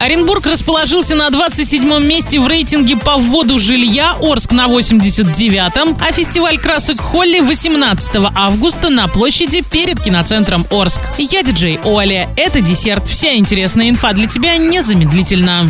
Оренбург расположился на 27-м месте в рейтинге по вводу жилья, Орск на 89-м, а фестиваль красок Холли 18 августа на площади перед киноцентром Орск. Я диджей Оля. Это десерт. Вся интересная инфа для тебя незамедлительно.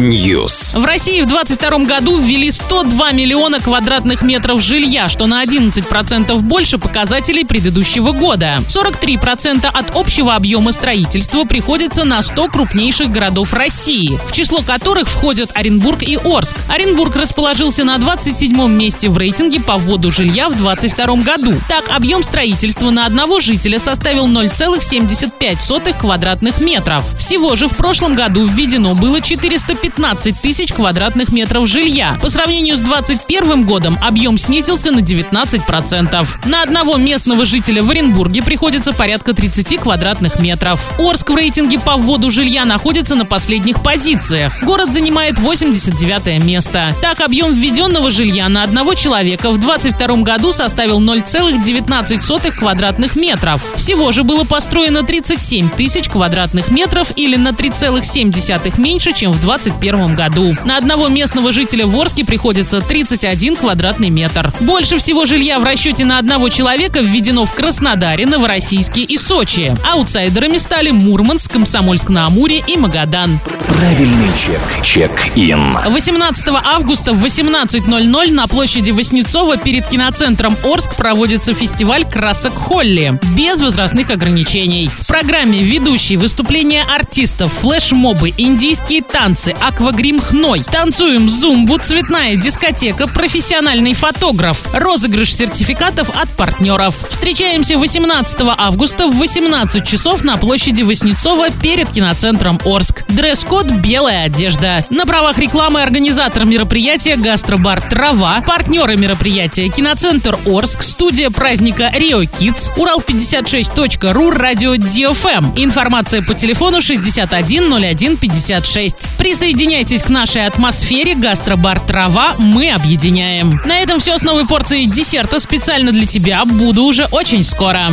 News. В России в 22 году ввели 102 миллиона квадратных метров жилья, что на 11% больше показателей предыдущего года. 43% от общего объема строительства приходится на 100 крупнейших городов России, в число которых входят Оренбург и Орск. Оренбург расположился на 27 месте в рейтинге по вводу жилья в 2022 году. Так, объем строительства на одного жителя составил 0,75 квадратных метров. Всего же в прошлом году введено было 415 тысяч квадратных метров жилья. По сравнению с 2021 годом объем снизился на 19%. На одного местного жителя в Оренбурге приходится порядка 30 квадратных метров. Орск в рейтинге по вводу жилья находится на последних позициях. Город занимает 89 место. Так, объем введенного жилья на одного человека в 2022 году составил 0,19 квадратных метров. Всего же было построено 37 тысяч квадратных метров или на 3,7 меньше, чем в 2021 году. На одного местного жителя в Орске приходится 31 квадратный метр. Больше всего жилья в расчете на одного человека введено в Краснодаре, Новороссийске и Сочи. Аутсайдерами стали Мурманск, Комсомольск-на-Амуре и Магадан. Правильный чек. Чек-ин. 18 августа в 18.00 на площади Воснецова перед киноцентром Орск проводится фестиваль красок Холли без возрастных ограничений. Программе ведущие выступления артистов, флешмобы, индийские танцы, аквагрим хной, танцуем зумбу, цветная дискотека, профессиональный фотограф, розыгрыш сертификатов от партнеров. Встречаемся 18 августа в 18 часов на площади Воснецова перед киноцентром Орск. Дресс-код «Белая одежда». На правах рекламы организатор мероприятия «Гастробар Трава», партнеры мероприятия «Киноцентр Орск», студия праздника «Рио Kids, Урал56.ру, радио DFM. Информация по телефону 610156. Присоединяйтесь к нашей атмосфере «Гастробар Трава». Мы объединяем. На этом все с новой порцией десерта специально для тебя. Буду уже очень скоро.